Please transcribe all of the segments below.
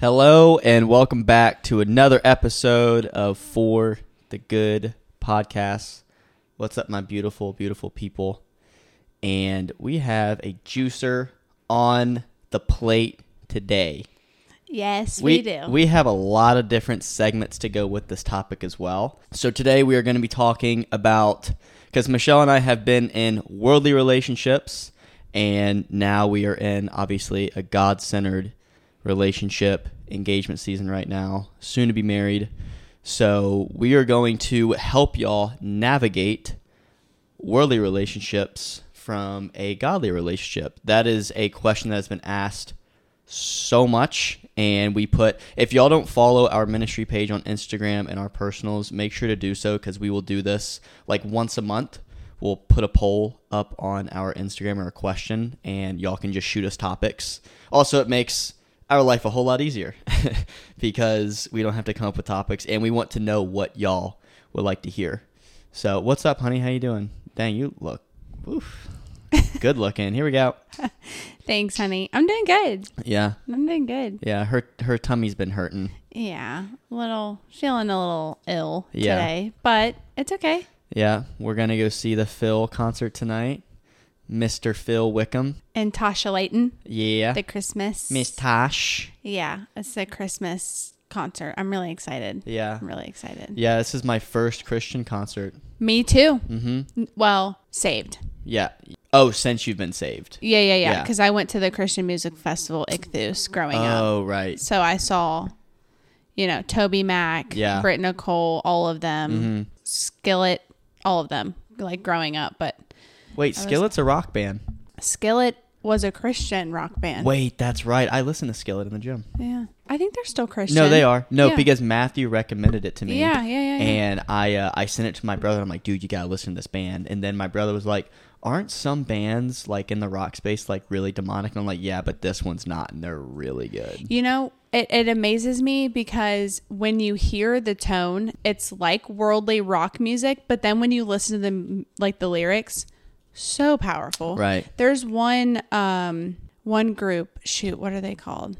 Hello and welcome back to another episode of For the Good podcast. What's up, my beautiful, beautiful people? And we have a juicer on the plate today. Yes, we, do. We have a lot of different segments to go with this topic as well. So today we are going to be talking about because Michelle and I have been in worldly relationships, and now we are in obviously a God centered relationship engagement season right now, soon to be married. So we are going to help y'all navigate worldly relationships from a godly relationship. That is a question that has been asked so much and we put if y'all don't follow our ministry page on Instagram and our personals, make sure to do so cuz we will do this like once a month. We'll put a poll up on our Instagram or a question and y'all can just shoot us topics. Also, it makes our life a whole lot easier because we don't have to come up with topics and we want to know what y'all would like to hear. So, what's up, honey? How you doing? Dang, you look oof, good looking. Here we go. Thanks, honey. I'm doing good. Yeah, I'm doing good. yeah. Her her tummy's been hurting. Yeah, a little feeling a little ill Yeah. today, but it's okay. Yeah, we're gonna go see the Phil concert tonight. Mr. Phil Wickham. And Tasha Layton, Yeah. the Christmas. Miss Tosh. Yeah, it's the Christmas concert. I'm really excited. Yeah. I'm really excited. Yeah, this is my first Christian concert. Me too. Mm-hmm. Well, saved. Yeah. Oh, since you've been saved. Yeah, yeah, yeah. Yeah. Because I went to the Christian Music Festival Ichthus growing up. Oh, right. So I saw, you know, Toby Mac, Yeah. Britt Nicole, all of them, Mm-hmm. Skillet, all of them, like growing up. But Wait, Skillet's a rock band. Skillet was a Christian rock band. Wait, that's right. I listen to Skillet in the gym. Yeah. I think they're still Christian. No, they are. No, Yeah. because Matthew recommended it to me. Yeah, yeah, yeah, yeah. And I uh, I sent it to my brother. I'm like, dude, you gotta listen to this band. And then my brother was like, aren't some bands like in the rock space like really demonic? And I'm like, yeah, but this one's not, and they're really good. You know, it, it amazes me because when you hear the tone, it's like worldly rock music, but then when you listen to the like the lyrics, so powerful. Right. There's one um one group, shoot, what are they called?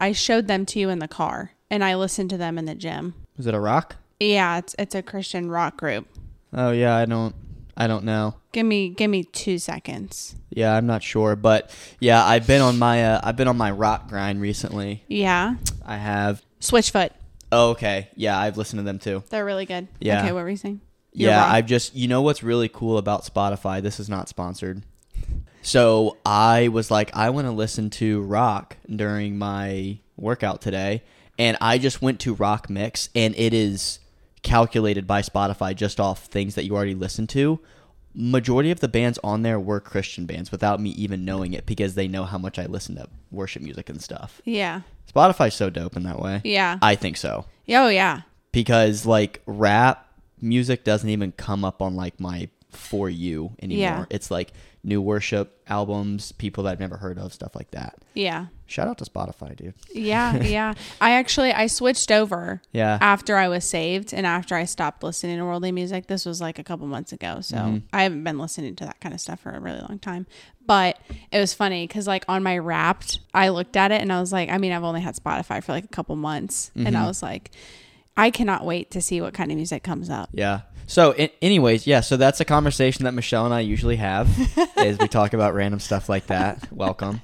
I showed them to you in the car and I listened to them in the gym. Is it a rock? Yeah, it's it's a Christian rock group. Oh yeah, I don't I don't know. Give me give me 2 seconds. Yeah, I'm not sure, but yeah, I've been on my uh, I've been on my rock grind recently. Yeah. I have. Switchfoot. Oh, okay. Yeah, I've listened to them too. They're really good. Yeah. Okay, what were you saying? You're yeah, wrong. I've just you know what's really cool about Spotify? This is not sponsored. So I was like, I want to listen to rock during my workout today, and I just went to Rock Mix, and it is calculated by Spotify just off things that you already listened to. Majority of the bands on there were Christian bands without me even knowing it because they know how much I listen to worship music and stuff. Yeah. Spotify's so dope in that way. Yeah. I think so oh yeah. because like rap music doesn't even come up on like my for you anymore. Yeah. It's like new worship albums, people that I've never heard of, stuff like that. Yeah. Shout out to Spotify, dude. Yeah, yeah. I actually I switched over Yeah. after I was saved and after I stopped listening to worldly music. This was like a couple months ago, so Mm-hmm. I haven't been listening to that kind of stuff for a really long time. But it was funny because like on my Wrapped, I looked at it and I was like, I mean, I've only had Spotify for like a couple months, and Mm-hmm. I was like, I cannot wait to see what kind of music comes up. Yeah. So, in, anyways, yeah. So that's a conversation that Michelle and I usually have, is we talk about random stuff like that. Welcome.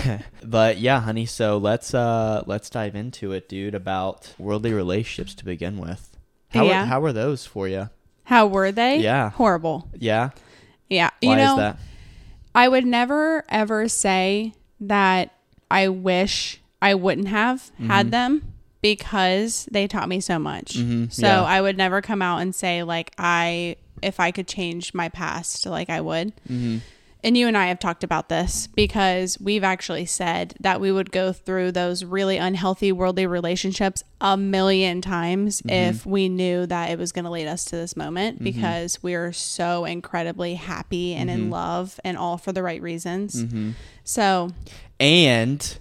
but yeah, honey. So let's uh let's dive into it, dude. About worldly relationships to begin with. How Yeah. are, how were those for you? How were they? Yeah. horrible. Yeah. Yeah, Why you know, is that? I would never ever say that I wish I wouldn't have Mm-hmm. had them because they taught me so much. Mhm, So yeah. I would never come out and say like I if I could change my past like I would. Mm-hmm. And you and I have talked about this because we've actually said that we would go through those really unhealthy worldly relationships a million times Mm-hmm. if we knew that it was going to lead us to this moment because we're so incredibly happy and Mm-hmm. in love and all for the right reasons. So, and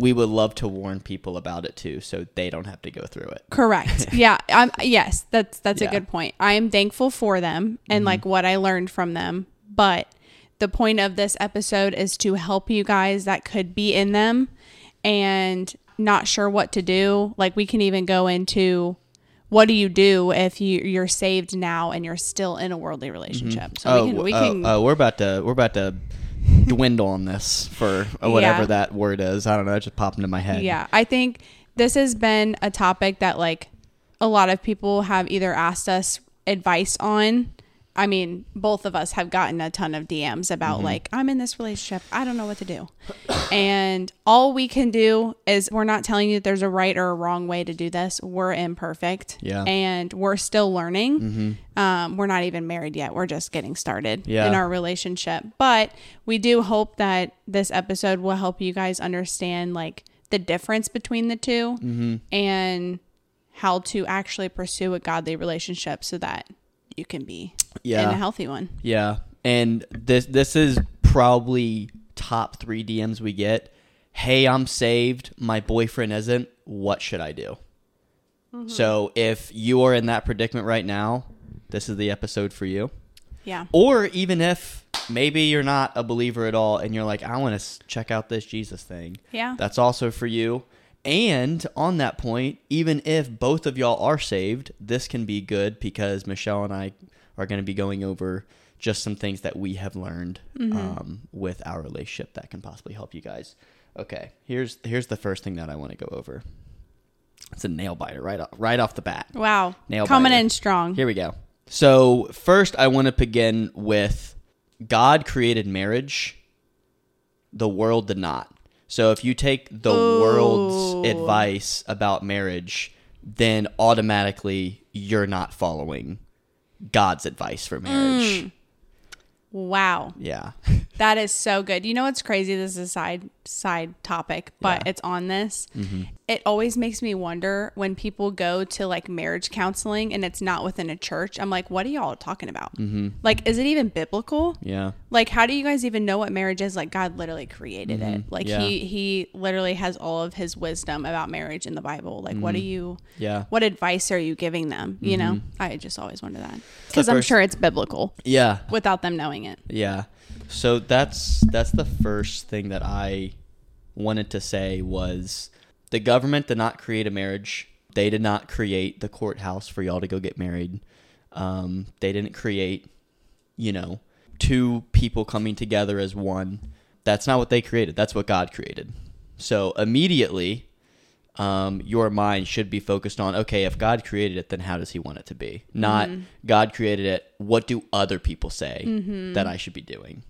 we would love to warn people about it too so they don't have to go through it correct. yeah. Um, yes, that's that's Yeah. Mm-hmm. a good point. I am thankful for them and like what I learned from them, but the point of this episode is to help you guys that could be in them and not sure what to do, like we can even go into what do you do if you you're saved now and you're still in a worldly relationship. So oh, we can we oh, can oh, we're about to we're about to dwindle on this for whatever Yeah. that word is. I don't know. It just popped into my head. Yeah, I think this has been a topic that like a lot of people have either asked us advice on. I mean, both of us have gotten a ton of DMs about Mm-hmm. like I'm in this relationship, I don't know what to do. and all we can do is we're not telling you that there's a right or a wrong way to do this. We're imperfect. Yeah. And we're still learning. Um, we're not even married yet. We're just getting started Yeah. in our relationship. But we do hope that this episode will help you guys understand like the difference between the 2 Mm-hmm. and how to actually pursue a godly relationship so that you can be Yeah. in a healthy one. Yeah, and this this is probably top three DMs we get. Hey, I'm saved. My boyfriend isn't. What should I do? Mm-hmm. So if you are in that predicament right now, this is the episode for you. Yeah. Or even if maybe you're not a believer at all and you're like, I want to check out this Jesus thing. Yeah. That's also for you. And on that point, even if both of y'all are saved, this can be good because Michelle and I are going to be going over just some things that we have learned um, with our relationship that can possibly help you guys. Okay, here's here's the first thing that I want to go over. It's a nail biter right off, right off the bat. Wow. Nail Coming biter. in strong. Here we go. So, first, I want to begin with God created marriage, the world did not. So, if you take the Ooh. world's advice about marriage, then automatically you're not following God's advice for marriage. Wow. Yeah. That is so good. You know what's crazy? This is a side side topic, but Yeah. Mm-hmm. it's on this. It always makes me wonder when people go to like marriage counseling and it's not within a church. I'm like, what are y'all talking about? Mm-hmm. Like, is it even biblical? Yeah. Like, how do you guys even know what marriage is? Like, God literally created it. Like, Mm-hmm. Yeah. he he literally has all of his wisdom about marriage in the Bible. Like, what are you? Mm-hmm. Yeah. What advice are you giving them? You know, I just always wonder that because I'm first- sure it's biblical Yeah. without them knowing it. Yeah. So that's that's the first thing that I wanted to say was the government did not create a marriage. They did not create the courthouse for y'all to go get married. Um, they didn't create, you know, two people coming together as one. That's not what they created. That's what God created. So immediately, um, your mind should be focused on okay, if God created it, then how does He want it to be? Not God created it. What do other people say that I should be doing?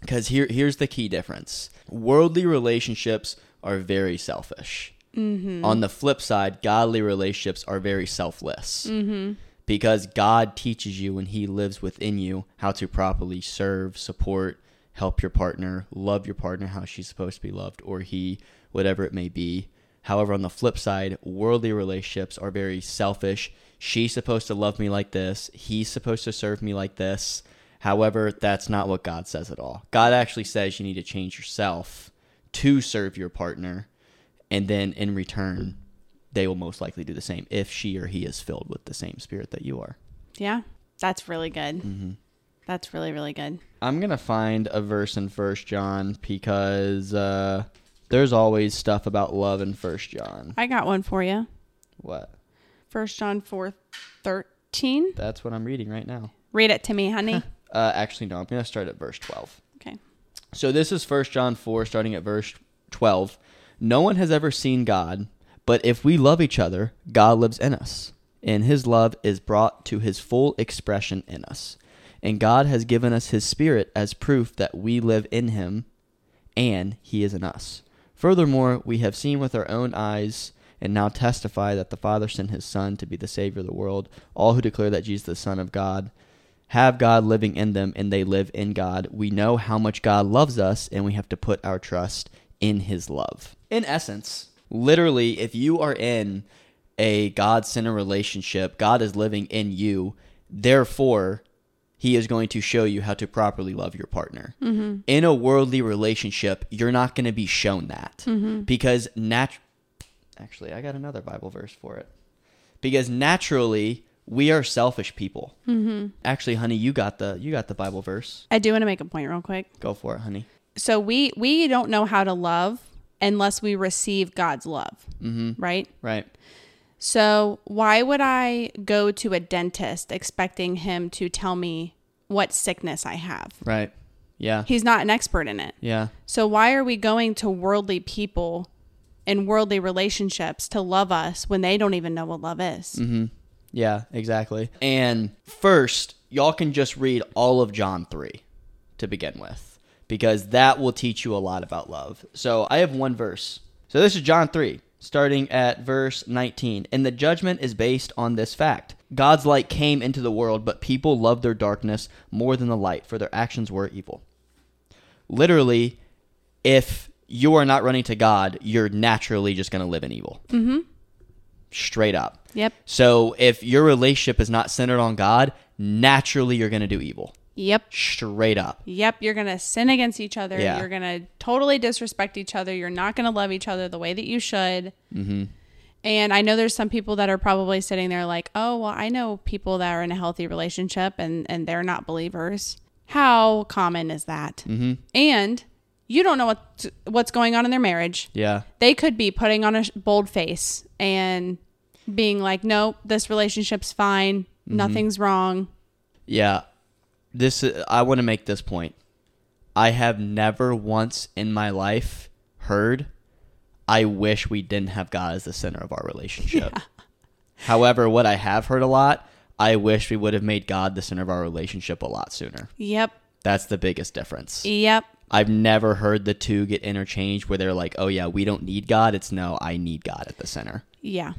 Because here, here's the key difference: worldly relationships are very selfish. Mm-hmm. On the flip side, godly relationships are very selfless. Mm-hmm. Because God teaches you and He lives within you how to properly serve, support, help your partner, love your partner how she's supposed to be loved, or he, whatever it may be. However, on the flip side, worldly relationships are very selfish. She's supposed to love me like this. He's supposed to serve me like this. However, that's not what God says at all. God actually says you need to change yourself to serve your partner, and then in return, they will most likely do the same if she or he is filled with the same spirit that you are. Yeah, that's really good. Mm-hmm. That's really really good. I'm gonna find a verse in First John because uh, there's always stuff about love in First John. I got one for you. What? First John four thirteen. That's what I'm reading right now. Read it to me, honey. Uh, actually, no. I'm gonna start at verse 12. So this is First John 4, starting at verse 12. No one has ever seen God, but if we love each other, God lives in us, and His love is brought to His full expression in us. And God has given us His Spirit as proof that we live in Him, and He is in us. Furthermore, we have seen with our own eyes and now testify that the Father sent His Son to be the Savior of the world. All who declare that Jesus is the Son of God have God living in them and they live in God. We know how much God loves us and we have to put our trust in his love. In essence, literally, if you are in a God centered relationship, God is living in you. Therefore, he is going to show you how to properly love your partner. Mm-hmm. In a worldly relationship, you're not going to be shown that mm-hmm. because nat- actually, I got another Bible verse for it. Because naturally, we are selfish people. Mm-hmm. Actually, honey, you got the you got the Bible verse. I do want to make a point real quick. Go for it, honey. So we we don't know how to love unless we receive God's love. Mm-hmm. Right? Right. So, why would I go to a dentist expecting him to tell me what sickness I have? Right. Yeah. He's not an expert in it. Yeah. So, why are we going to worldly people in worldly relationships to love us when they don't even know what love is? Mm-hmm. Yeah, exactly. And first, y'all can just read all of John 3 to begin with because that will teach you a lot about love. So, I have one verse. So, this is John 3, starting at verse 19. And the judgment is based on this fact God's light came into the world, but people loved their darkness more than the light, for their actions were evil. Literally, if you are not running to God, you're naturally just going to live in evil. Mm-hmm. Straight up. Yep. So if your relationship is not centered on God, naturally you're going to do evil. Yep. Straight up. Yep. You're going to sin against each other. Yeah. You're going to totally disrespect each other. You're not going to love each other the way that you should. Mm-hmm. And I know there's some people that are probably sitting there like, oh, well, I know people that are in a healthy relationship and, and they're not believers. How common is that? Mm-hmm. And you don't know what what's going on in their marriage. Yeah. They could be putting on a bold face and being like, "Nope, this relationship's fine. Mm-hmm. Nothing's wrong." Yeah. This I want to make this point. I have never once in my life heard I wish we didn't have God as the center of our relationship. However, what I have heard a lot, I wish we would have made God the center of our relationship a lot sooner. Yep. That's the biggest difference. Yep. I've never heard the two get interchanged where they're like, "Oh yeah, we don't need God." It's no, I need God at the center. Yeah.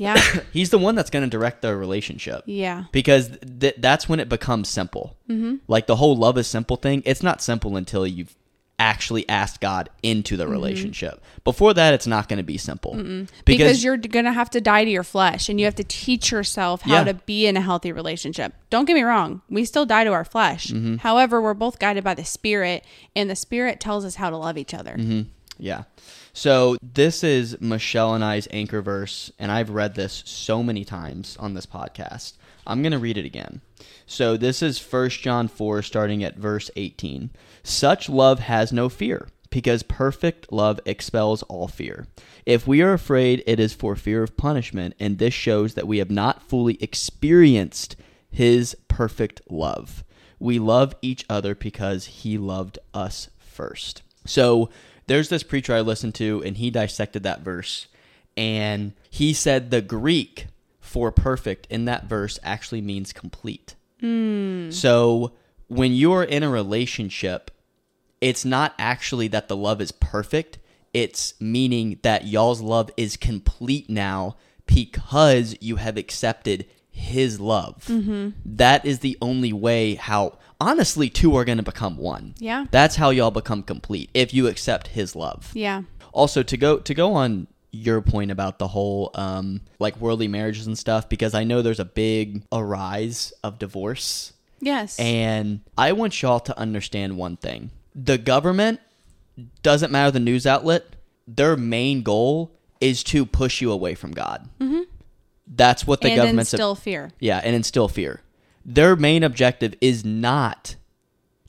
Yeah. He's the one that's going to direct the relationship. yeah. Because th- that's when it becomes simple. Mm-hmm. Like the whole love is simple thing, it's not simple until you've actually asked God into the relationship. Before that, it's not going to be simple. Because, you're going to have to die to your flesh and you have to teach yourself how Yeah. to be in a healthy relationship. Don't get me wrong, we still die to our flesh. Mm-hmm. However, we're both guided by the Spirit, and the Spirit tells us how to love each other. Mm-hmm. Yeah. So this is Michelle and I's anchor verse, and I've read this so many times on this podcast. I'm going to read it again. So this is 1 John 4, starting at verse 18. Such love has no fear, because perfect love expels all fear. If we are afraid, it is for fear of punishment, and this shows that we have not fully experienced his perfect love. We love each other because he loved us first. So there's this preacher I listened to, and he dissected that verse. And he said the Greek for perfect in that verse actually means complete. Hmm. So when you're in a relationship, it's not actually that the love is perfect. It's meaning that y'all's love is complete now because you have accepted his love. Mm-hmm. That is the only way how, honestly, two are going to become one. Yeah. That's how y'all become complete if you accept his love. Yeah. Also, to go to go on your point about the whole um, like worldly marriages and stuff, because I know there's a big arise of divorce, Yes. and I want y'all to understand one thing: the government doesn't matter the news outlet. Their main goal is to push you away from God. Mm-hmm. That's what the and government's instill fear. yeah, and instill fear. Their main objective is not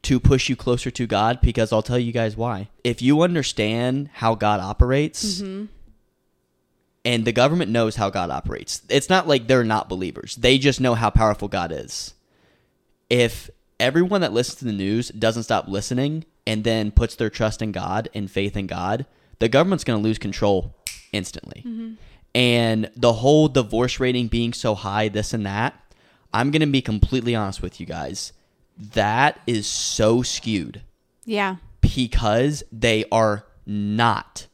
to push you closer to God because I'll tell you guys why. If you understand how God operates, mm-hmm. and the government knows how God operates, it's not like they're not believers. They just know how powerful God is. If everyone that listens to the news doesn't stop listening and then puts their trust in God and faith in God, the government's going to lose control instantly. Mm-hmm. And the whole divorce rating being so high, this and that, I'm going to be completely honest with you guys. That is so skewed Yeah. because they are not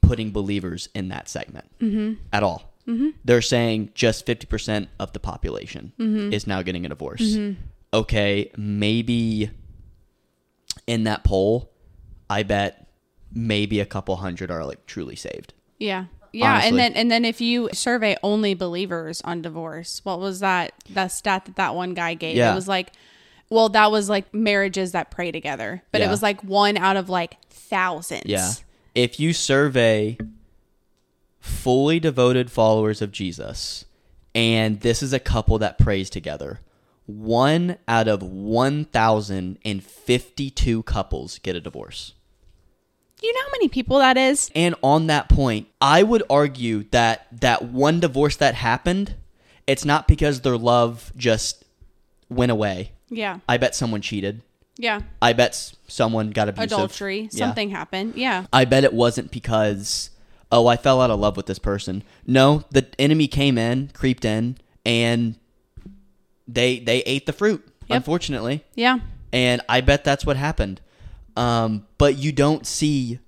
putting believers in that segment mm-hmm. at all. Mm-hmm. They're saying just 50% of the population mm-hmm. is now getting a divorce. Okay, maybe in that poll, I bet maybe a couple hundred are like truly saved. Yeah. Yeah, Honestly. and then and then if you survey only believers on divorce, what was that that stat that that one guy gave? Yeah. It was like well, that was like marriages that pray together, but it was like one out of like thousands. Yeah. If you survey fully devoted followers of Jesus, and this is a couple that prays together, one out of 1,052 couples get a divorce. You know how many people that is? And on that point, I would argue that that one divorce that happened, it's not because their love just went away. Yeah. I bet someone cheated. Yeah. I bet someone got abusive. Adultery. Yeah. Something happened. Yeah. I bet it wasn't because oh, I fell out of love with this person. No, the enemy came in, creeped in, and they they ate the fruit. Yep. Unfortunately, Yeah. and I bet that's what happened. Um, but you don't see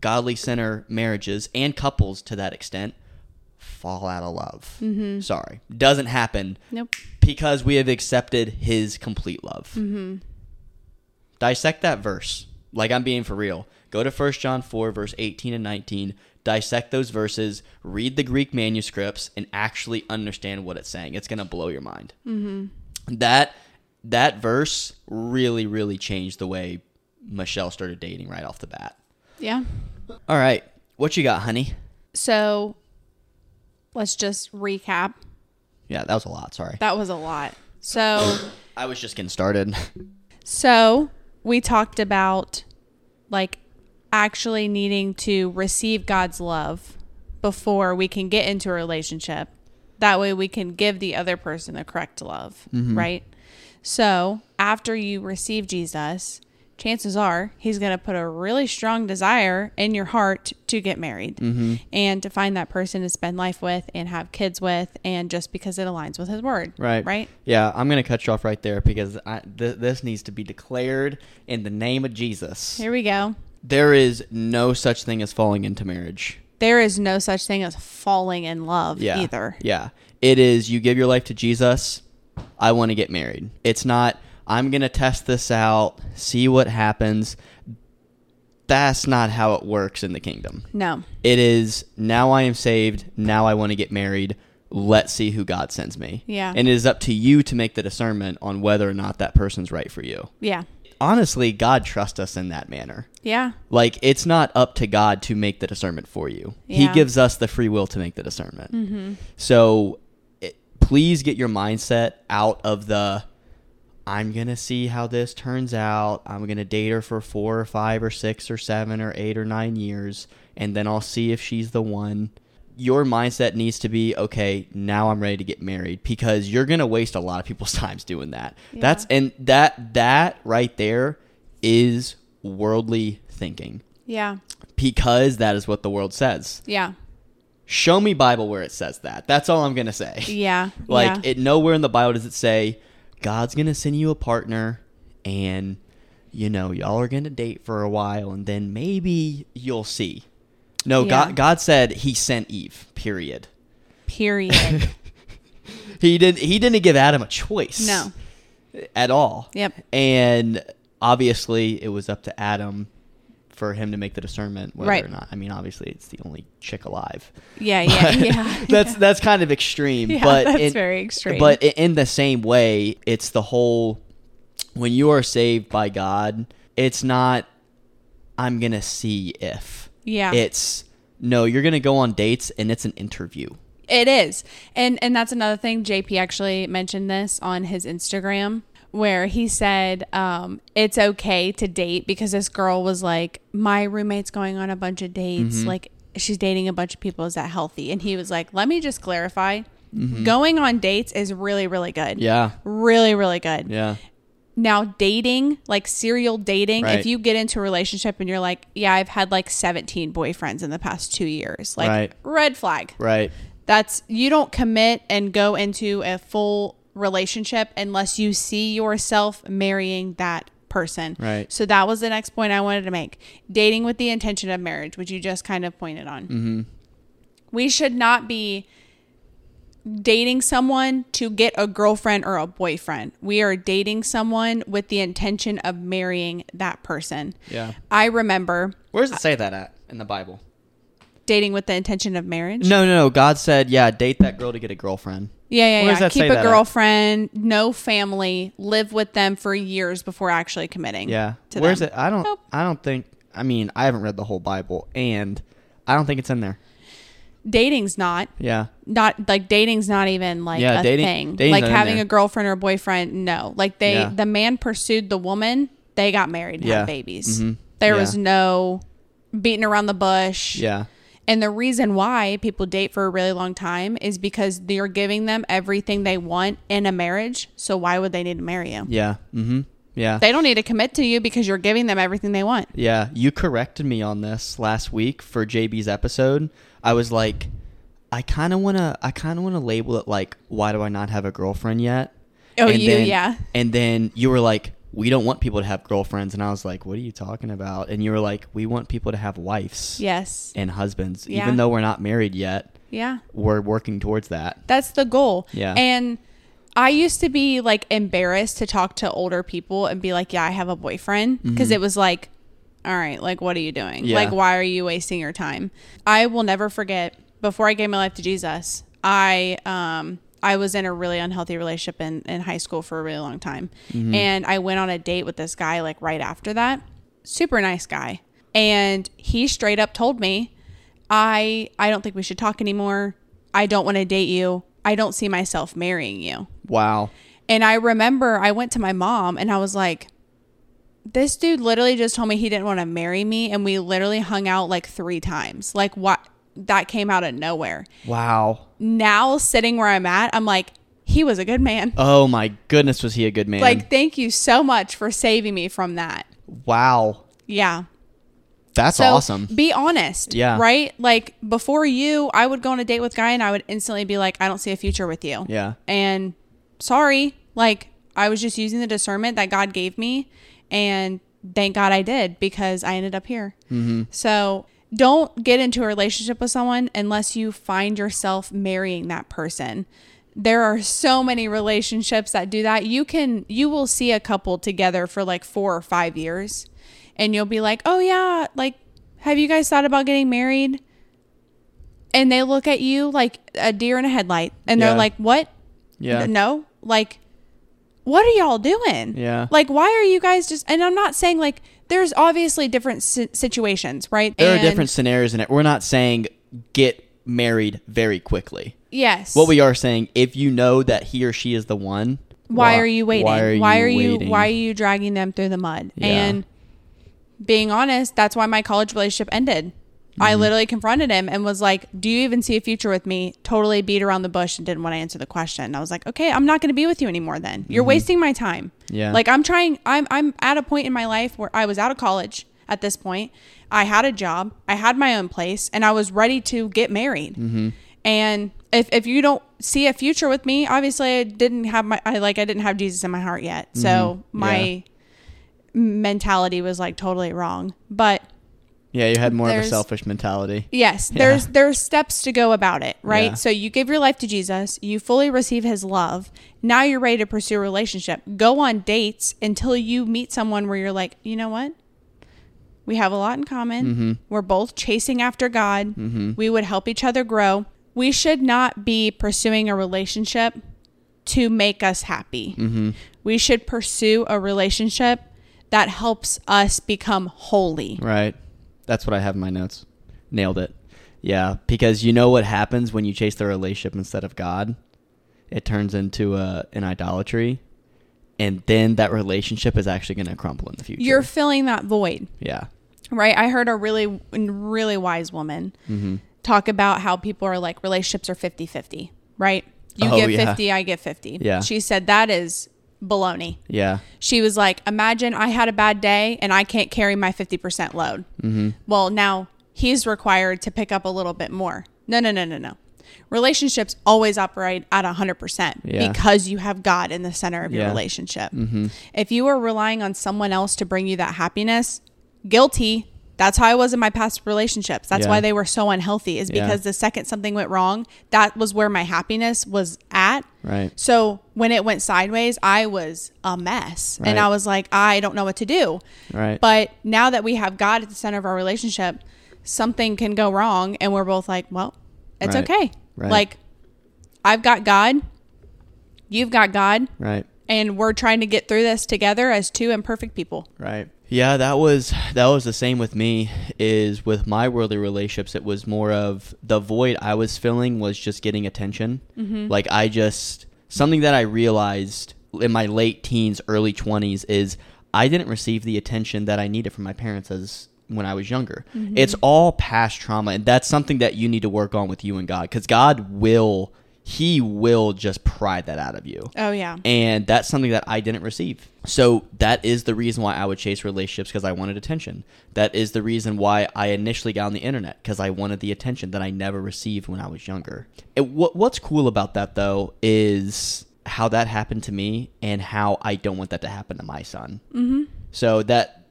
godly center marriages and couples to that extent fall out of love. Mm-hmm. Sorry, doesn't happen Nope. because we have accepted His complete love. Mm-hmm. Dissect that verse, like I'm being for real. Go to 1 John 4, verse 18 and 19. Dissect those verses, read the Greek manuscripts, and actually understand what it's saying. It's gonna blow your mind. Mm-hmm. That that verse really, really changed the way Michelle started dating right off the bat. Yeah. All right, what you got, honey? So let's just recap. Yeah, that was a lot. Sorry, That was a lot. So I was just getting started. so we talked about like actually needing to receive God's love before we can get into a relationship. That way we can give the other person the correct love, mm-hmm. right? So, after you receive Jesus, chances are he's going to put a really strong desire in your heart to get married mm-hmm. and to find that person to spend life with and have kids with and just because it aligns with his word. Right. Right? Yeah, I'm going to cut you off right there because I, th- this needs to be declared in the name of Jesus. Here we go. There is no such thing as falling into marriage. There is no such thing as falling in love Yeah. either. Yeah. It is you give your life to Jesus, I want to get married. It's not I'm going to test this out, see what happens. That's not how it works in the kingdom. No. It is now I am saved, now I want to get married. Let's see who God sends me. Yeah. And it is up to you to make the discernment on whether or not that person's right for you. Yeah. Honestly, God trusts us in that manner. Yeah. Like it's not up to God to make the discernment for you. He gives us the free will to make the discernment. Mm-hmm. So it, please get your mindset out of the I'm going to see how this turns out. I'm going to date her for 4 or 5 or 6 or 7 or 8 or 9 years and then I'll see if she's the one. Your mindset needs to be okay, now I'm ready to get married because you're going to waste a lot of people's times doing that. That's and that that right there is worldly thinking Yeah. because that is what the world says. Yeah. Show me Bible where it says that. That's all I'm going to say. Yeah. Like yeah. it nowhere in the Bible does it say God's going to send you a partner and you know, y'all are going to date for a while and then maybe you'll see. No, Yeah. God God said he sent Eve. Period. period. He didn't he didn't give Adam a choice. no. At all. Yep. And obviously it was up to Adam for him to make the discernment whether Right. or not. I mean, obviously it's the only chick alive. Yeah, yeah, yeah. that's that's kind of extreme, Yeah, but that's in, very extreme. But in the same way, it's the whole when you are saved by God, it's not I'm gonna see if. Yeah. It's no, you're gonna go on dates and it's an interview. It is. And and that's another thing JP actually mentioned this on his Instagram where he said um, it's okay to date because this girl was like my roommate's going on a bunch of dates Mm-hmm. like she's dating a bunch of people is that healthy and he was like let me just clarify Mm-hmm. going on dates is really really good Yeah. really really good Yeah. now dating like serial dating Right. if you get into a relationship and you're like yeah i've had like 17 boyfriends in the past two years like Right. red flag Right. that's you don't commit and go into a full relationship unless you see yourself marrying that person. Right. So that was the next point I wanted to make. Dating with the intention of marriage, which you just kind of pointed on. Mm-hmm. We should not be dating someone to get a girlfriend or a boyfriend. We are dating someone with the intention of marrying that person. Yeah. I remember Where does it say that at in the Bible? Dating with the intention of marriage. No, no, no. God said, yeah, date that girl to get a girlfriend. Yeah, yeah, Where does yeah. that say Keep that a at? girlfriend, no family, live with them for years before actually committing. Yeah. to Where's them. it? I don't. Nope. I don't think. I mean, I haven't read the whole Bible, and I don't think it's in there. Dating's not Yeah. not like dating's not even like Yeah, a dating- thing. dating's Like not in having there. a girlfriend or a boyfriend, no. Like they Yeah. the man pursued the woman, they got married and Yeah. had babies. Mhm. There Yeah. was no beating around the bush. Yeah. And the reason why people date for a really long time is because you're giving them everything they want in a marriage. So why would they need to marry you? Yeah. Mm-hmm. Yeah. They don't need to commit to you because you're giving them everything they want. Yeah, you corrected me on this last week for JB's episode. I was like, I kind of want to, I kind of want to label it like, why do I not have a girlfriend yet? Oh, And you, then- yeah. And then you were like, we don't want people to have girlfriends, and I was like, what are you talking about? And you were like, we want people to have wives Yes. and husbands, Yeah. even though we're not married yet. Yeah. We're working towards that. That's the goal. Yeah. And I used to be like embarrassed to talk to older people and be like, yeah, I have a boyfriend. Because it was like, all right, like, what are you doing? Mm-hmm. Yeah. Like, why are you wasting your time? I will never forget before I gave my life to Jesus, I, um, I was in a really unhealthy relationship in, in high school for a really long time. Mm-hmm. And I went on a date with this guy like right after that. Super nice guy. And he straight up told me, I I don't think we should talk anymore. I don't want to date you. I don't see myself marrying you. Wow. And I remember I went to my mom and I was like, this dude literally just told me he didn't want to marry me. And we literally hung out like three times. Like, what? That came out of nowhere. Wow. Now, sitting where I'm at, I'm like, he was a good man. Oh my goodness, was he a good man? Like, thank you so much for saving me from that. wow. Yeah. That's So awesome. be honest. Yeah. Right? Like before you, I would go on a date with guy and I would instantly be like, I don't see a future with you. Yeah. And sorry, like I was just using the discernment that God gave me. And thank God I did because I ended up here. Mm-hmm. So don't get into a relationship with someone unless you find yourself marrying that person. There are so many relationships that do that. You can, you will see a couple together for like four or five years and you'll be like, oh yeah, like, have you guys thought about getting married? And they look at you like a deer in a headlight and they're like, what? Yeah. No, like, what are y'all doing? Yeah. Like, why are you guys just? And I'm not saying like there's obviously different si- situations, right? There are different scenarios in it. We're not saying get married very quickly. Yes. What we are saying, if you know that he or she is the one, Why are you waiting? Why are you, waiting? Why are you dragging them through the mud? Yeah. And being honest, that's why my college relationship ended. I Mm-hmm. literally confronted him and was like, "Do you even see a future with me?" Totally beat around the bush and didn't want to answer the question. I was like, "Okay, I'm not going to be with you anymore. Then you're wasting my time." Mm-hmm. Yeah. Like I'm trying. I'm I'm at a point in my life where I was out of college at this point. I had a job. I had my own place, and I was ready to get married. Mm-hmm. And if if you don't see a future with me, obviously I didn't have my I like I didn't have Jesus in my heart yet. So my mentality was like totally wrong. But Yeah, you had more of a selfish mentality. yes, Yeah. there's there's steps to go about it, right? Yeah. So you give your life to Jesus, you fully receive his love. Now you're ready to pursue a relationship. Go on dates until you meet someone where you're like, "You know what? We have a lot in common. Mm-hmm. We're both chasing after God. We would help each other grow. We should not be pursuing a relationship to make us happy. Mm-hmm. We should pursue a relationship that helps us become holy. Right. That's what I have in my notes. Nailed it. Yeah, because you know what happens when you chase the relationship instead of God? It turns into a, an idolatry. And then that relationship is actually going to crumble in the future. You're filling that void. yeah. Right. I heard a really, really wise woman Mm-hmm. talk about how people are like relationships are 50 50, right? You Oh, get yeah. 50, I get 50. Yeah. She said that is baloney. Yeah. She was like, imagine I had a bad day and I can't carry my 50% load. Mm-hmm. Well, now he's required to pick up a little bit more. No, no, no, no, no. Relationships always operate at 100% Yeah. because you have God in the center of your relationship. Mm-hmm. If you are relying on someone else to bring you that happiness, guilty. That's how I was in my past relationships. That's Yeah. why they were so unhealthy, is Yeah. because the second something went wrong, that was where my happiness was at. Right. So when it went sideways, I was a mess. And I was like, I don't know what to do. Right. But now that we have God at the center of our relationship, something can go wrong and we're both like, well, it's Right. okay. Right. Like I've got God, you've got God, right. and we're trying to get through this together as two imperfect people. Right. Yeah, that was that was the same with me. Is with my worldly relationships, it was more of the void I was filling was just getting attention. Mm-hmm. Like I just something that I realized in my late teens, early twenties is I didn't receive the attention that I needed from my parents as when I was younger. It's all past trauma, and that's something that you need to work on with you and God, because God will, He will just pry that out of you. Oh yeah. And that's something that I didn't receive. So that is the reason why I would chase relationships because I wanted attention. That is the reason why I initially got on the internet because I wanted the attention that I never received when I was younger. It, what, what's cool about that though is how that happened to me and how I don't want that to happen to my son. Mm-hmm. So that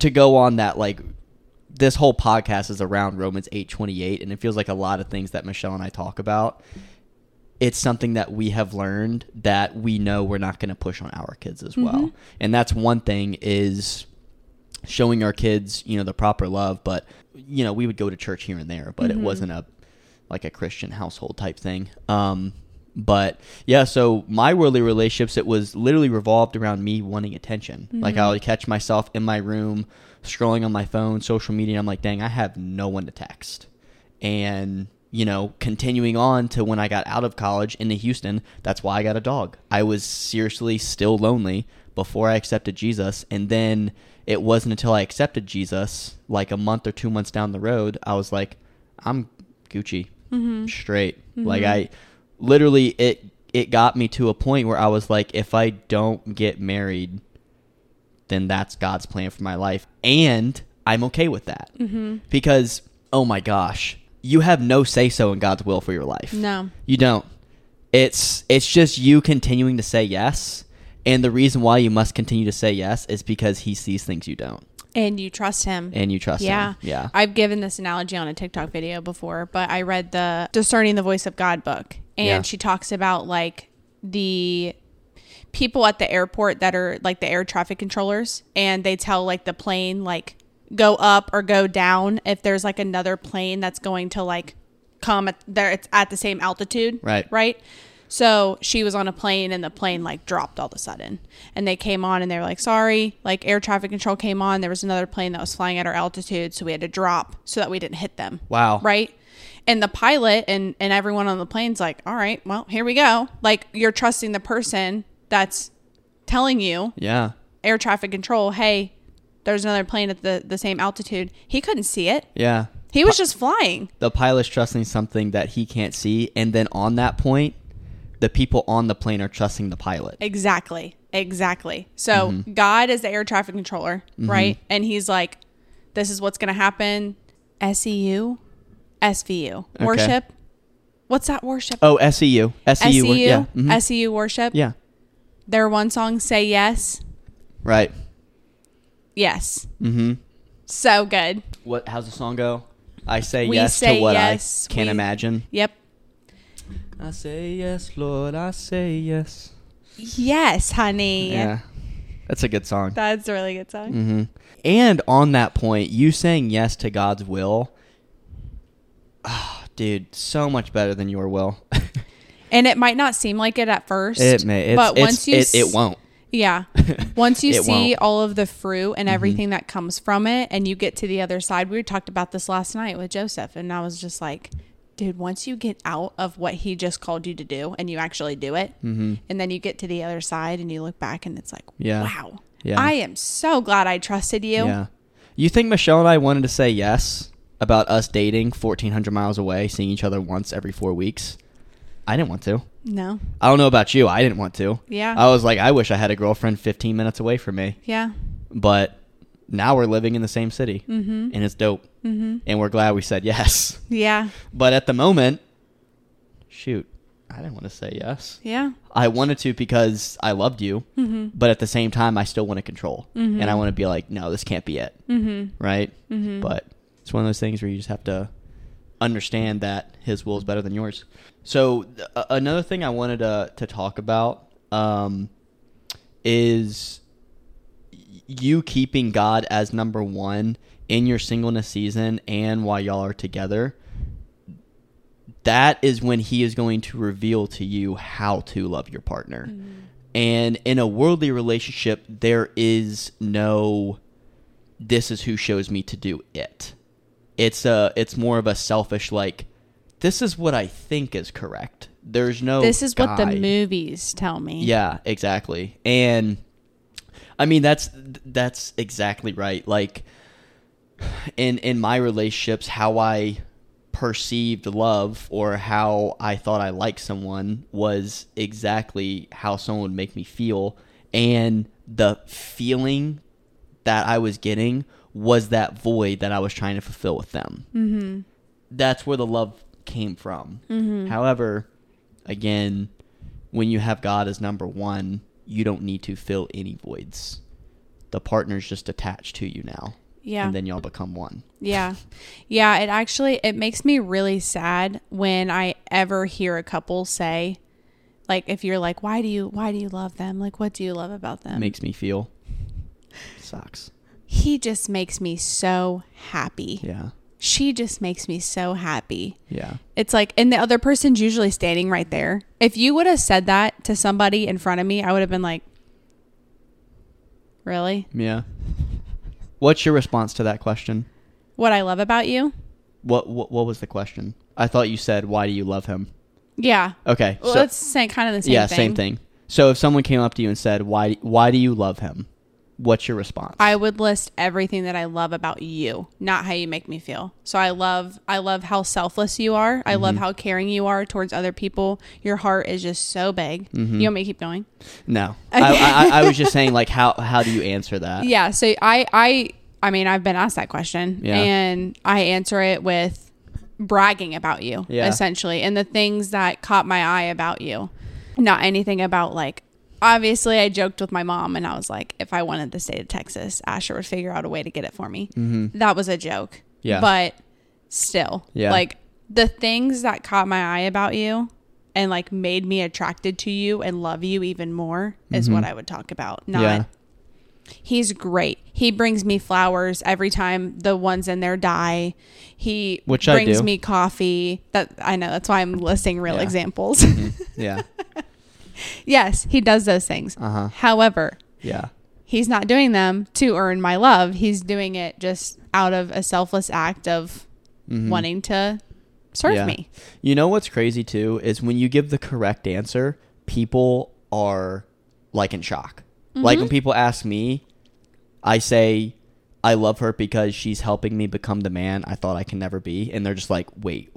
to go on that like this whole podcast is around Romans 8:28 and it feels like a lot of things that Michelle and I talk about it's something that we have learned that we know we're not going to push on our kids as well. Mm-hmm. And that's one thing is showing our kids, you know, the proper love, but you know, we would go to church here and there, but it mm-hmm. wasn't a like a Christian household type thing. Um but yeah, so my worldly relationships, it was literally revolved around me wanting attention. Like mm-hmm. I would catch myself in my room scrolling on my phone, social media. I'm like, dang, I have no one to text. And you know, continuing on to when I got out of college into Houston, that's why I got a dog. I was seriously still lonely before I accepted Jesus. And then it wasn't until I accepted Jesus, like a month or two months down the road, I was like, I'm Gucci, mm-hmm. straight. Mm-hmm. Like I literally, it it got me to a point where I was like, if I don't get married, then that's God's plan for my life, and I'm okay with that mm-hmm. because oh my gosh, you have no say so in God's will for your life. No. You don't. It's it's just you continuing to say yes, and the reason why you must continue to say yes is because He sees things you don't, And you trust him. and you trust yeah. Him. Yeah. I've given this analogy on a TikTok video before, but I read the Discerning the Voice of God book. And Yeah. she talks about like the people at the airport that are like the air traffic controllers and they tell like the plane like go up or go down if there's like another plane that's going to like come at there it's at the same altitude Right. right so she was on a plane and the plane like dropped all of a sudden and they came on and they were like sorry like air traffic control came on there was another plane that was flying at our altitude so we had to drop so that we didn't hit them Wow. right and the pilot and and everyone on the plane's like all right well here we go like you're trusting the person that's telling you Yeah. air traffic control hey there's another plane at the the same altitude he couldn't see it Yeah. he was just flying The pilot's trusting something that he can't see, and then on that point, the people on the plane are trusting the pilot. Exactly. Exactly. So Mm-hmm. God is the air traffic controller, right? And he's like, this is what's going to happen. SEU, SVU. Worship. What's that worship? Oh, SEU. SEU. SEU, wor- Yeah. mhm. SEU worship. yeah. Their one song, Say Yes. Right. Yes. Mm-hmm. So good. What? How's the song go? I say We yes say to what yes, I can't we- imagine. Yep. I say yes, Lord. I say yes. Yes, honey. Yeah. That's a good song. That's a really good song. hmm And on that point, you saying yes to God's will, ah, dude, so much better than your will. And it might not seem like it at first. it may, it's, but it's- once you it, s- it won't. Yeah. Once you see won't. Mm-hmm. all of the fruit and everything that comes from it and you get to the other side, we talked about this last night with Joseph and I was just like, dude, once you get out of what he just called you to do and you actually do it, and then you get to the other side and you look back and it's like, Mm-hmm. Yeah. wow, Yeah. I am so glad I trusted you. Yeah. You think Michelle and I wanted to say yes about us dating 1,400 miles away, seeing each other once every four weeks? I didn't want to. No. I don't know about you. I didn't want to. Yeah. I was like, I wish I had a girlfriend 15 minutes away from me. Yeah. But now we're living in the same city, mm-hmm. and it's dope. Mm-hmm. And we're glad we said yes. Yeah. But at the moment, shoot, I didn't want to say yes. Yeah. I wanted to because I loved you, but at the same time, I still want to control, and I want to be like, no, this can't be it, mm-hmm. right? But it's one of those things where you just have to understand that His will is better than yours. So th- another thing I wanted to to talk about um, is you keeping God as number one in your singleness season and while y'all are together that is when he is going to reveal to you how to love your partner. And in a worldly relationship, there is no this is who shows me to do it. It's a it's more of a selfish like this is what I think is correct. There's no This is what the movies tell me. Yeah, exactly. And I mean that's that's exactly right. Like in in my relationships how I perceived love or how I thought I liked someone was exactly how someone would make me feel and the feeling that I was getting was that void that I was trying to fulfill with them. Mm-hmm. That's where the love came from. Mm-hmm. However, again, when you have God as number one, you don't need to fill any voids. The partner's just attached to you now. Yeah. And then y'all become one. Yeah. Yeah, it actually it makes me really sad when I ever hear a couple say like if you're like why do you why do you love them? Like what do you love about them? Makes me feel sucks. He just makes me so happy. Yeah. She just makes me so happy. Yeah. It's like, and the other person's usually standing right there. If you would have said that to somebody in front of me, I would have been like, really? Yeah. What's your response to that question? What I love about you? What what, what was the question? I thought you said why do you love him? Yeah. Okay. Well, so it's kind of the same thing. yeah, thing. same thing. So if someone came up to you and said why why do you love him? What's your response? I would list everything that I love about you, not how you make me feel. So I love I love how selfless you are. I Mm-hmm. love how caring you are towards other people. Your heart is just so big. Mm-hmm. You want me to keep going? no. I, I I was just saying like how how do you answer that? Yeah. So I I I mean I've been asked that question, Yeah. and I answer it with bragging about you, Yeah. essentially, and the things that caught my eye about you, not anything about like. Obviously, I joked with my mom, and I was like, if I wanted the state of Texas, Asher would figure out a way to get it for me. That was a joke. Mm-hmm. Yeah. But still, Yeah. like the things that caught my eye about you and like made me attracted to you and love you even more is what I would talk about. Not Mm-hmm. Yeah. he's great. He brings me flowers every time the ones in there die. He Which brings me coffee. That I know. That's why I'm listing real Yeah. examples. Yeah. Yes, he does those things. Uh-huh. However, Yeah. he's not doing them to earn my love. He's doing it just out of a selfless act of wanting to serve Mm-hmm. Yeah. me. You know what's crazy too is when you give the correct answer, people are like in shock. Like Mm-hmm. when people ask me, I say I love her because she's helping me become the man I thought I can never be, and they're just like, "Wait,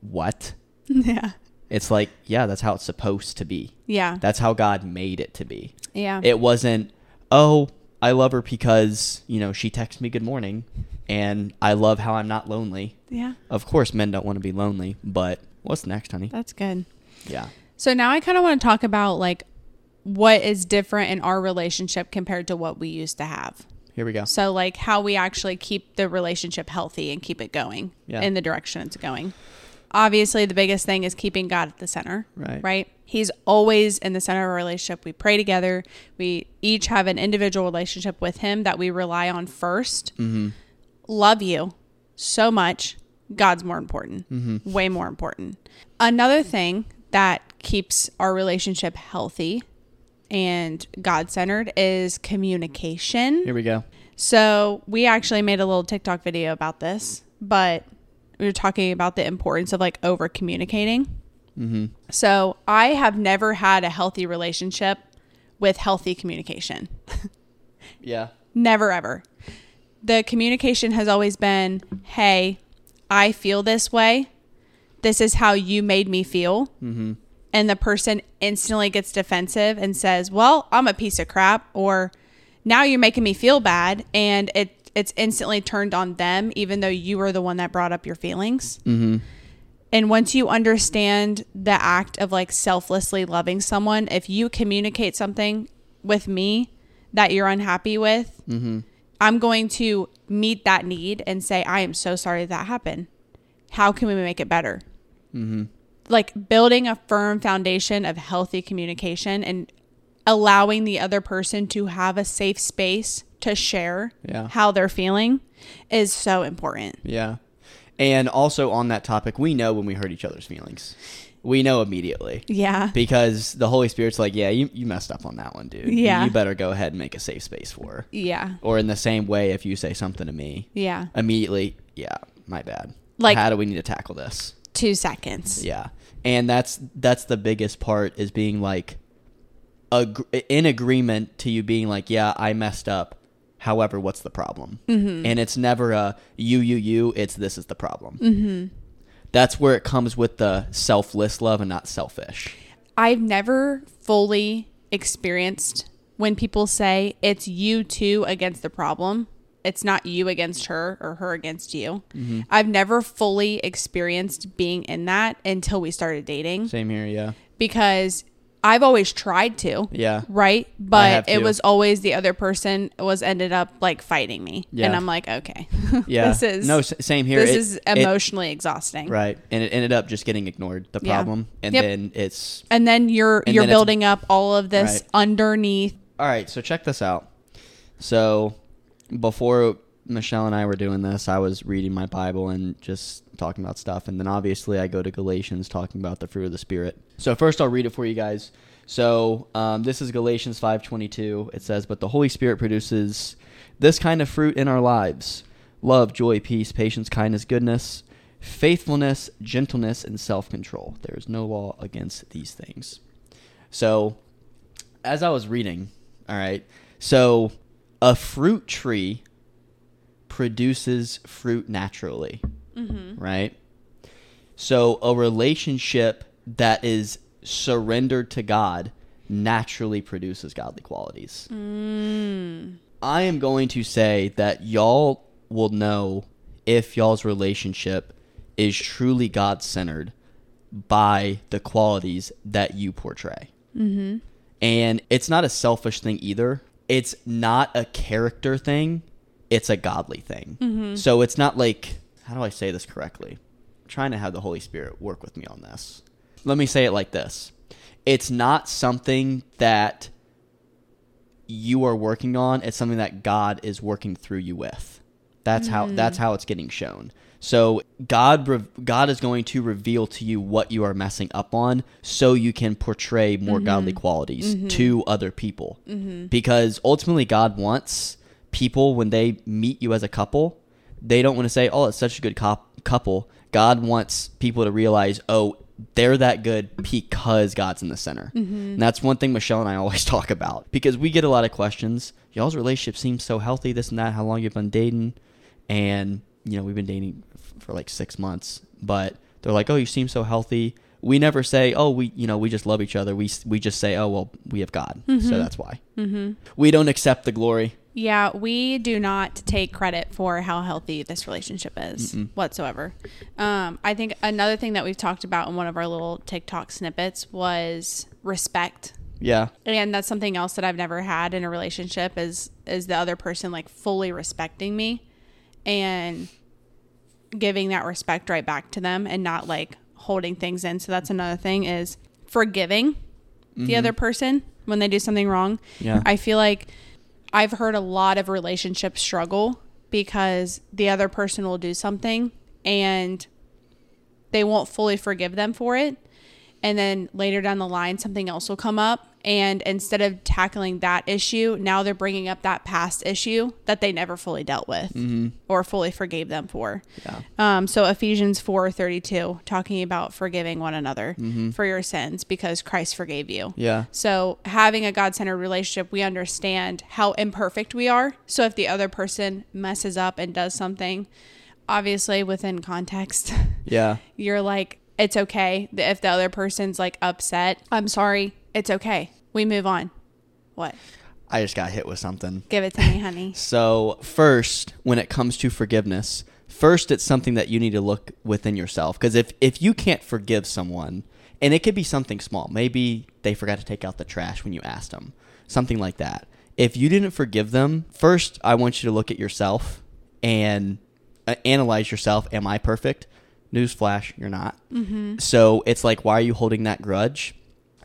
what?" yeah. It's like, yeah, that's how it's supposed to be. Yeah. That's how God made it to be. yeah. It wasn't, "Oh, I love her because, you know, she texts me good morning and I love how I'm not lonely." yeah. Of course, men don't want to be lonely, but what's next, honey? That's good. Yeah. So now I kind of want to talk about like what is different in our relationship compared to what we used to have. Here we go. So like how we actually keep the relationship healthy and keep it going Yeah. in the direction it's going. Obviously, the biggest thing is keeping God at the center. Right. Right. He's always in the center of our relationship. We pray together. We each have an individual relationship with Him that we rely on 1st Mm-hmm. Love you so much. God's more important, Mm-hmm. way more important. Another thing that keeps our relationship healthy and God centered is communication. Here we go. So we actually made a little TikTok video about this, but we were talking about the importance of like over communicating. Mm-hmm. So I have never had a healthy relationship with healthy communication. Yeah. Never ever. The communication has always been, "Hey, I feel this way. This is how you made me feel." Mm-hmm. And the person instantly gets defensive and says, "Well, I'm a piece of crap," or "Now you're making me feel bad," and it it's instantly turned on them, even though you were the one that brought up your feelings. Mm-hmm. And once you understand the act of like selflessly loving someone, if you communicate something with me that you're unhappy with, Mm-hmm. I'm going to meet that need and say, I am so sorry that happened. How can we make it better? Mm-hmm. Like building a firm foundation of healthy communication and allowing the other person to have a safe space to share Yeah. how they're feeling is so important. Yeah. And also on that topic, we know when we hurt each other's feelings. We know immediately. Yeah. Because the Holy Spirit's like, yeah, you, you messed up on that one, dude. Yeah. You better go ahead and make a safe space for her. Yeah. Or in the same way, if you say something to me, Yeah. immediately, yeah, my bad. Like- how do we need to tackle this? Two seconds. Yeah, and that's that's the biggest part is being like, in agreement to you being like, yeah, I messed up. However, what's the problem? Mm-hmm. And it's never a you, you, you. It's this is the problem. Mm-hmm. That's where it comes with the selfless love and not selfish. I've never fully experienced when people say it's you two against the problem. It's not you against her or her against you. Mm-hmm. I've never fully experienced being in that until we started dating Same here, yeah. because I've always tried to. Yeah. Right? But it was always the other person was ended up like fighting me. Yeah. And I'm like, okay. Yeah. this is no, s- same here. this It- is it- emotionally exhausting. right. And it ended up just getting ignored, the Yeah. problem. And Yep. then it's And then you're And you're then it's- building up all of this Right. underneath All right, so check this out. So before Michelle and I were doing this, I was reading my Bible and just talking about stuff, and then obviously I go to Galatians talking about the fruit of the Spirit. So first, I'll read it for you guys. So um, this is Galatians five twenty two. It says, "But the Holy Spirit produces this kind of fruit in our lives: love, joy, peace, patience, kindness, goodness." Faithfulness, gentleness, and self control. There is no law against these things. So, as I was reading, all right, so a fruit tree produces fruit naturally, right? So, a relationship that is surrendered to God naturally produces godly qualities. I am going to say that y'all will know if y'all's relationship is truly God centered by the qualities that you portray. Mm-hmm. And it's not a selfish thing either. It's not a character thing. It's a godly thing. Mm-hmm. So it's not like, how do I say this correctly? I'm trying to have the Holy Spirit work with me on this. Let me say it like this. It's not something that you are working on it's something that god is working through you with. That's how mm. that's how it's getting shown. So god god is going to reveal to you what you are messing up on so you can portray more godly mm-hmm. qualities mm-hmm. to other people. Because ultimately god wants people when they meet you as a couple they don't want to say oh it's such a good cop- couple god wants people to realize oh they're that good because God's in the center. And that's one thing Michelle and I always talk about because we get a lot of questions. Y'all's relationship seems so healthy, this and that. How long you've been dating? And, you know, we've been dating for like six months, but they're like, oh, you seem so healthy. We never say, oh, we, you know, we just love each other. We, we just say, oh, well, we have God. So that's why. Mm-hmm. We don't accept the glory. Yeah, we do not take credit for how healthy this relationship is whatsoever. Um, I think another thing that we've talked about in one of our little TikTok snippets was respect. Yeah. And that's something else that I've never had in a relationship is is the other person like fully respecting me and giving that respect right back to them and not like holding things in. So that's another thing is forgiving the other person when they do something wrong. Yeah. I feel like I've heard a lot of relationships struggle because the other person will do something and they won't fully forgive them for it. And then later down the line, something else will come up. And instead of tackling that issue, now they're bringing up that past issue that they never fully dealt with or fully forgave them for. Yeah. Um, so Ephesians 4 32, talking about forgiving one another for your sins because Christ forgave you. Yeah. So, having a God centered relationship, we understand how imperfect we are. So, if the other person messes up and does something, obviously within context, Yeah. you're like, it's okay. If the other person's like upset, I'm sorry. It's okay. We move on. What? I just got hit with something. Give it to me, honey. So, first, when it comes to forgiveness, first it's something that you need to look within yourself because if if you can't forgive someone, and it could be something small, maybe they forgot to take out the trash when you asked them, something like that. If you didn't forgive them, first I want you to look at yourself and uh, analyze yourself. Am I perfect? Newsflash, you're not. So it's like, why are you holding that grudge?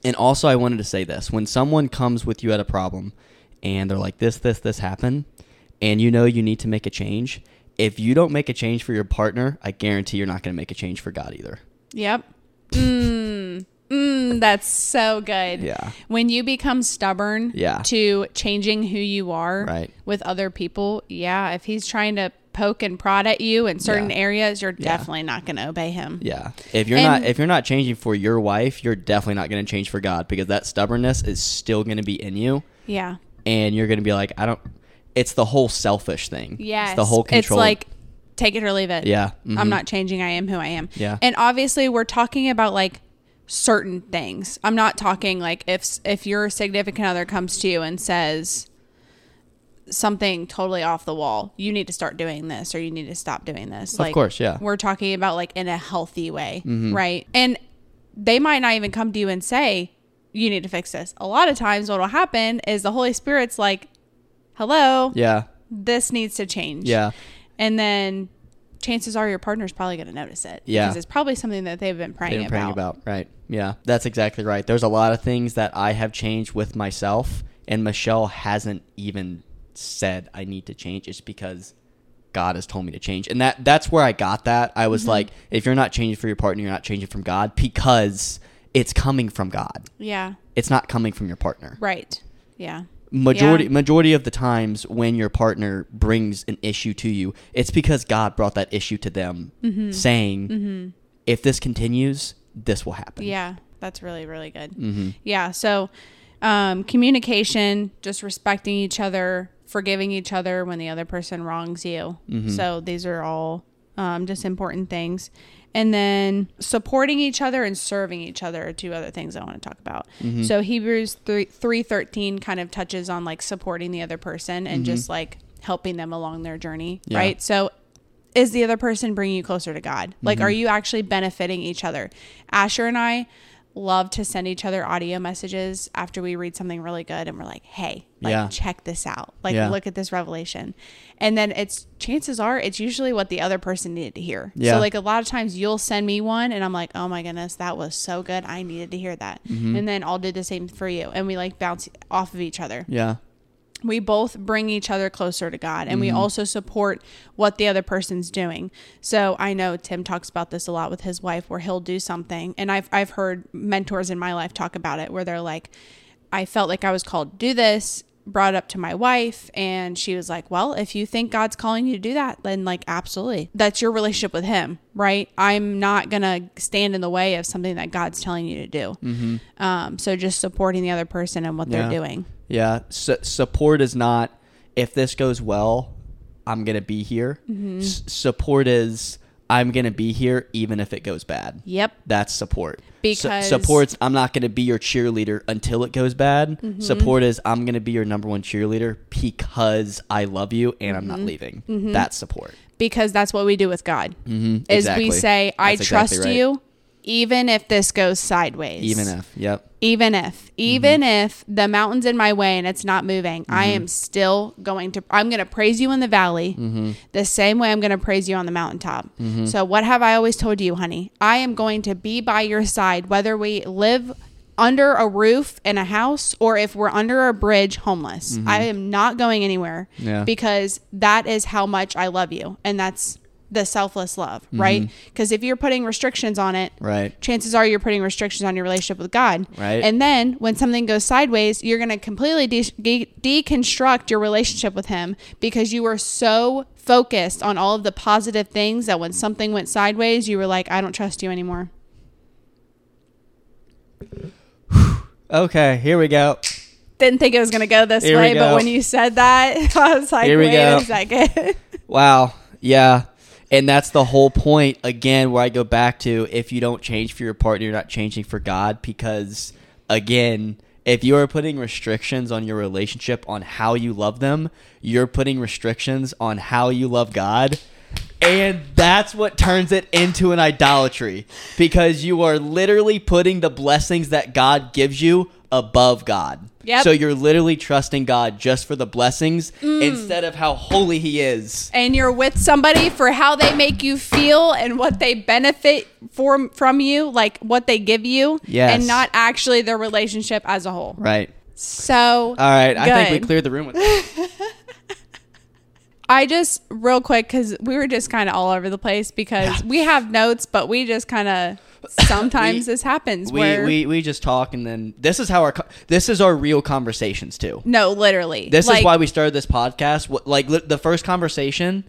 And also, I wanted to say this: when someone comes with you at a problem, and they're like, "This, this, this happened," and you know you need to make a change. If you don't make a change for your partner, I guarantee you're not going to make a change for God either. Yep. Mm, mm, that's so good. Yeah. When you become stubborn Yeah. to changing who you are Right. with other people, yeah, if he's trying to poke and prod at you in certain Yeah. areas, you're definitely not going to obey him. Yeah. If you're And- not if you're not changing for your wife, you're definitely not going to change for God because that stubbornness is still going to be in you Yeah. and you're going to be like, I don't it's the whole selfish thing. Yeah. It's the whole control. It's like take it or leave it. yeah. I'm mhm. not changing. I am who I am. Yeah. And obviously, we're talking about like certain things. I'm not talking like if if your significant other comes to you and says something totally off the wall, you need to start doing this or you need to stop doing this. Of course, yeah. We're talking about like in a healthy way, Mm-hmm. right? And they might not even come to you and say you need to fix this. A lot of times, what will happen is the Holy Spirit's like, "Hello, Yeah. this needs to change." Yeah. and then chances are your partner's probably going to notice it Yeah. because it's probably something that they've been praying, They've been praying about. about. Right. Yeah. That's exactly right. There's a lot of things that I have changed with myself, and Michelle hasn't even said I need to change. It's because God has told me to change, and that that's where I got that. I Mm-hmm. was like, if you're not changing for your partner, you're not changing from God because it's coming from God. Yeah, It's not coming from your partner. right. Yeah, majority Yeah. majority of the times when your partner brings an issue to you it's because god brought that issue to them Mm-hmm. saying if this continues this will happen yeah, that's really really good. hmm Yeah, so um, communication, just respecting each other, forgiving each other when the other person wrongs you. Mm-hmm. So these are all um, just important things. And then supporting each other and serving each other are two other things I want to talk about. Mm-hmm. So Hebrews 3, 3.13 kind of touches on like supporting the other person and just like helping them along their journey, Mm-hmm. Yeah. right? So is the other person bringing you closer to God? Like, Mm-hmm. are you actually benefiting each other? Asher and I love to send each other audio messages after we read something really good and we're like, hey, like, Yeah. check this out. Like, Yeah. look at this revelation. And then it's chances are it's usually what the other person needed to hear. Yeah. So, like, a lot of times you'll send me one and I'm like, oh my goodness, that was so good. I needed to hear that. Mm-hmm. And then I'll do the same for you. And we like bounce off of each other yeah we both bring each other closer to God and we mm-hmm. also support what the other person's doing. So I know Tim talks about this a lot with his wife where he'll do something and I've I've heard mentors in my life talk about it where they're like I felt like I was called to do this, brought up to my wife and she was like, "Well, if you think God's calling you to do that, then like absolutely. That's your relationship with him, right? I'm not going to stand in the way of something that God's telling you to do." Um so just supporting the other person and what Yeah. they're doing. yeah Su- support is not if this goes well i'm gonna be here Mm-hmm. S- support is i'm gonna be here even if it goes bad Yep. That's support. Su- Because- support's I'm not going to be your cheerleader until it goes bad. Mm-hmm. Support is I'm going to be your number one cheerleader because I love you and I'm not Mm-hmm. leaving. That's support. because that's what we do with God. Mm-hmm. Is we say, "I That's trust exactly right. you, even if this goes sideways." Even if, yep. even if, mm-hmm. even if the mountain's in my way and it's not moving, I mm-hmm. am still going to. I'm going to praise you in the valley, mm-hmm. the same way I'm going to praise you on the mountaintop. So, what have I always told you, honey? I am going to be by your side, whether we live under a roof in a house or if we're under a bridge homeless. I am not going anywhere Yeah. because that is how much I love you. And that's the selfless love, right? Mm-hmm. Because if you're putting restrictions on it, Right. chances are you're putting restrictions on your relationship with God. Right. And then when something goes sideways, you're going to completely de- de- deconstruct your relationship with Him because you were so focused on all of the positive things that when something went sideways, you were like, I don't trust you anymore. Okay, here we go. Didn't think it was going to go this Here way, but when you said that, I was like, Here we wait go. a second. Wow. Yeah. And that's the whole point again where I go back to if you don't change for your partner, you're not changing for God because again, if you are putting restrictions on your relationship on how you love them, you're putting restrictions on how you love God. And that's what turns it into an idolatry because you are literally putting the blessings that God gives you above God. Yep. So you're literally trusting God just for the blessings mm. instead of how holy He is. and you're with somebody for how they make you feel and what they benefit from from you, like what they give you, Yes. and not actually their relationship as a whole. Right. So, All right. I think we cleared the room with that. I just real quick because we were just kind of all over the place because we have notes, but we just kind of sometimes We- this happens we, where we we just talk and then this is how our this is our real conversations too. no, literally, This Like, is why we started this podcast. What, like the first conversation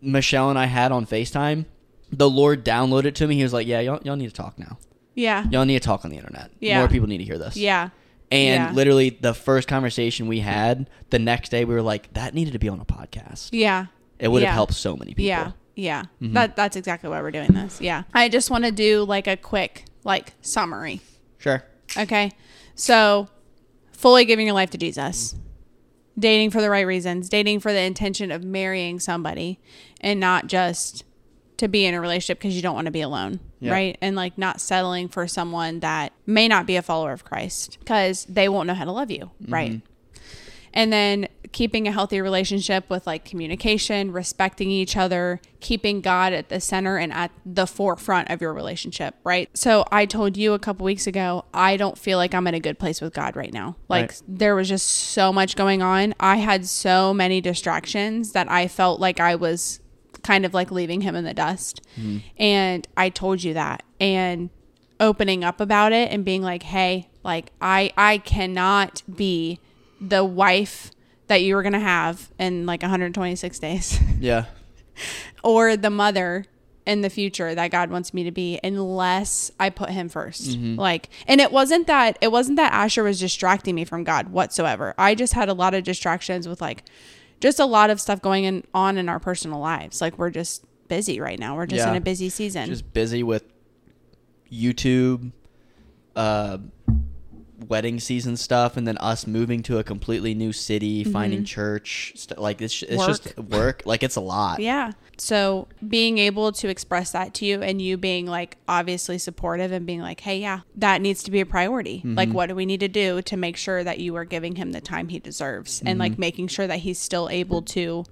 Michelle and I had on FaceTime, the Lord downloaded to me. He was like, "Yeah, y'all, y'all need to talk now. yeah, Y'all need to talk on the internet. Yeah. More people need to hear this." yeah, And Yeah. literally, the first conversation we had, the next day, we were like, that needed to be on a podcast. Yeah. It would Yeah. have helped so many people. Yeah. Yeah. Mm-hmm. That that's exactly why we're doing this. Yeah. I just want to do like a quick like summary. Sure. Okay. So, fully giving your life to Jesus. Dating for the right reasons, dating for the intention of marrying somebody and not just to be in a relationship because you don't want to be alone, Yeah. right? And like not settling for someone that may not be a follower of Christ because they won't know how to love you, right? And then keeping a healthy relationship with like communication, respecting each other, keeping God at the center and at the forefront of your relationship, right? So I told you a couple weeks ago, I don't feel like I'm in a good place with God right now. Like Right. there was just so much going on. I had so many distractions that I felt like I was kind of like leaving him in the dust. Mm-hmm. And I told you that. And opening up about it and being like, "Hey, like I I cannot be the wife that you were going to have in like 126 days Yeah. or the mother in the future that God wants me to be unless I put him 1st Like and it wasn't that it wasn't that Asher was distracting me from God whatsoever. I just had a lot of distractions with like just a lot of stuff going in, on in our personal lives. Like we're just busy right now. We're just Yeah. in a busy season. Just busy with YouTube, uh, wedding season stuff, and then us moving to a completely new city, finding church. St- like it's it's just work. Like it's a lot. Yeah. So being able to express that to you and you being like obviously supportive and being like, hey, yeah, that needs to be a priority. Mm-hmm. Like, what do we need to do to make sure that you are giving him the time he deserves and Mm-hmm. like making sure that he's still able to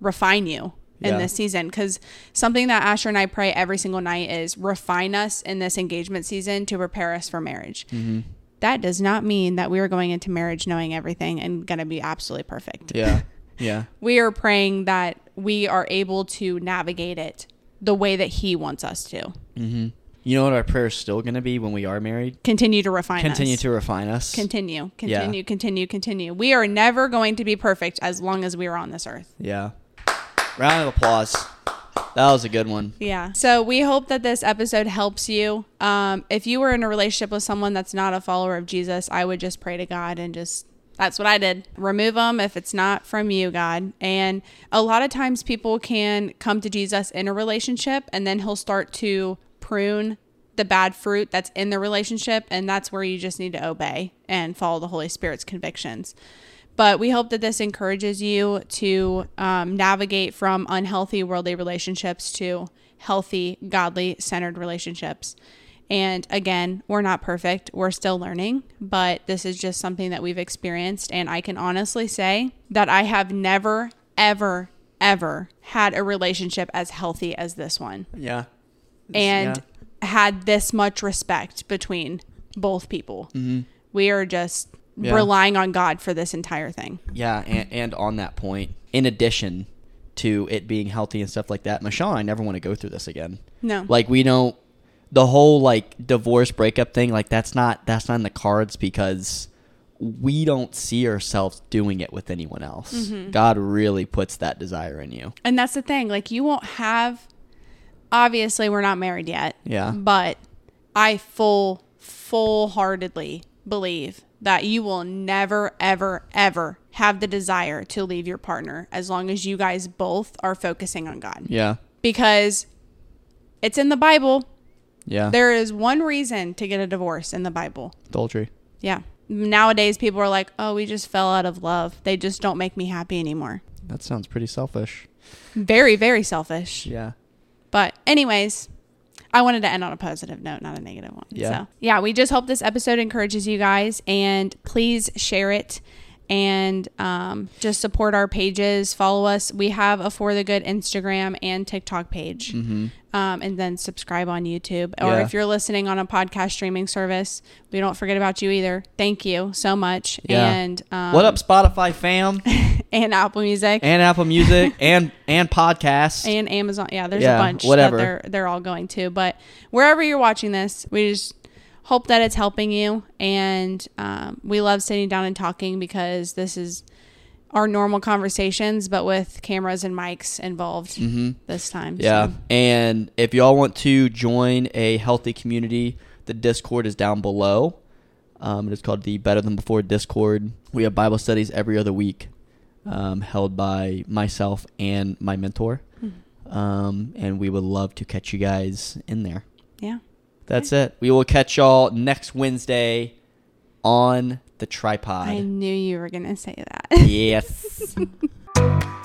refine you in Yeah. this season? Because something that Asher and I pray every single night is refine us in this engagement season to prepare us for marriage. Mm-hmm. That does not mean that we are going into marriage knowing everything and going to be absolutely perfect Yeah. Yeah. we are praying that we are able to navigate it the way that he wants us to mm-hmm. You know what our prayer is still going to be when we are married? continue to refine Continue us. to refine us. continue continue continue continue we are never going to be perfect as long as we are on this earth yeah. Round of applause. That was a good one. yeah so we hope that this episode helps you um, if you were in a relationship with someone that's not a follower of jesus i would just pray to god and just that's what I did. Remove them if it's not from you, God. And a lot of times people can come to Jesus in a relationship and then he'll start to prune the bad fruit that's in the relationship. And that's where you just need to obey and follow the Holy Spirit's convictions. But we hope that this encourages you to um, navigate from unhealthy worldly relationships to healthy, godly centered relationships. And again, we're not perfect. We're still learning, but this is just something that we've experienced. And I can honestly say that I have never, ever, ever had a relationship as healthy as this one Yeah. and had this much respect between both people. We are just Yeah. relying on God for this entire thing. Yeah, and, and on that point, in addition to it being healthy and stuff like that, Michelle and I never want to go through this again. No. Like we don't the whole like divorce breakup thing, like that's not that's not in the cards because we don't see ourselves doing it with anyone else. Mm-hmm. God really puts that desire in you. And that's the thing. Like, you won't have, obviously, we're not married yet. Yeah. But I full, full heartedly believe that you will never, ever, ever have the desire to leave your partner as long as you guys both are focusing on God. Yeah. Because it's in the Bible. Yeah. There is one reason to get a divorce in the Bible. Adultery. Yeah. Nowadays, people are like, oh, we just fell out of love. They just don't make me happy anymore. That sounds pretty selfish. Very, very selfish. Yeah. But, anyways, I wanted to end on a positive note, not a negative one. Yeah. So, yeah, we just hope this episode encourages you guys and please share it and um, just support our pages. Follow us. We have a For the Good Instagram and TikTok page. Um, and then subscribe on YouTube. Or Yeah. if you're listening on a podcast streaming service, we don't forget about you either. Thank you so much. Yeah. And um, what up, Spotify fam? And Apple Music. and Apple Music and and podcasts. and Amazon. Yeah, there's Yeah, a bunch whatever. that they're they're all going to. But wherever you're watching this, we just hope that it's helping you. And um, we love sitting down and talking because this is our normal conversations, but with cameras and mics involved this time. Mm-hmm. Yeah. So, And if y'all want to join a healthy community, the Discord is down below. Um, it is called the Better Than Before Discord. We have Bible studies every other week, um, held by myself and my mentor. Um, and we would love to catch you guys in there. Yeah. That's it. We will catch y'all next Wednesday on the tripod. I knew you were going to say that. yes.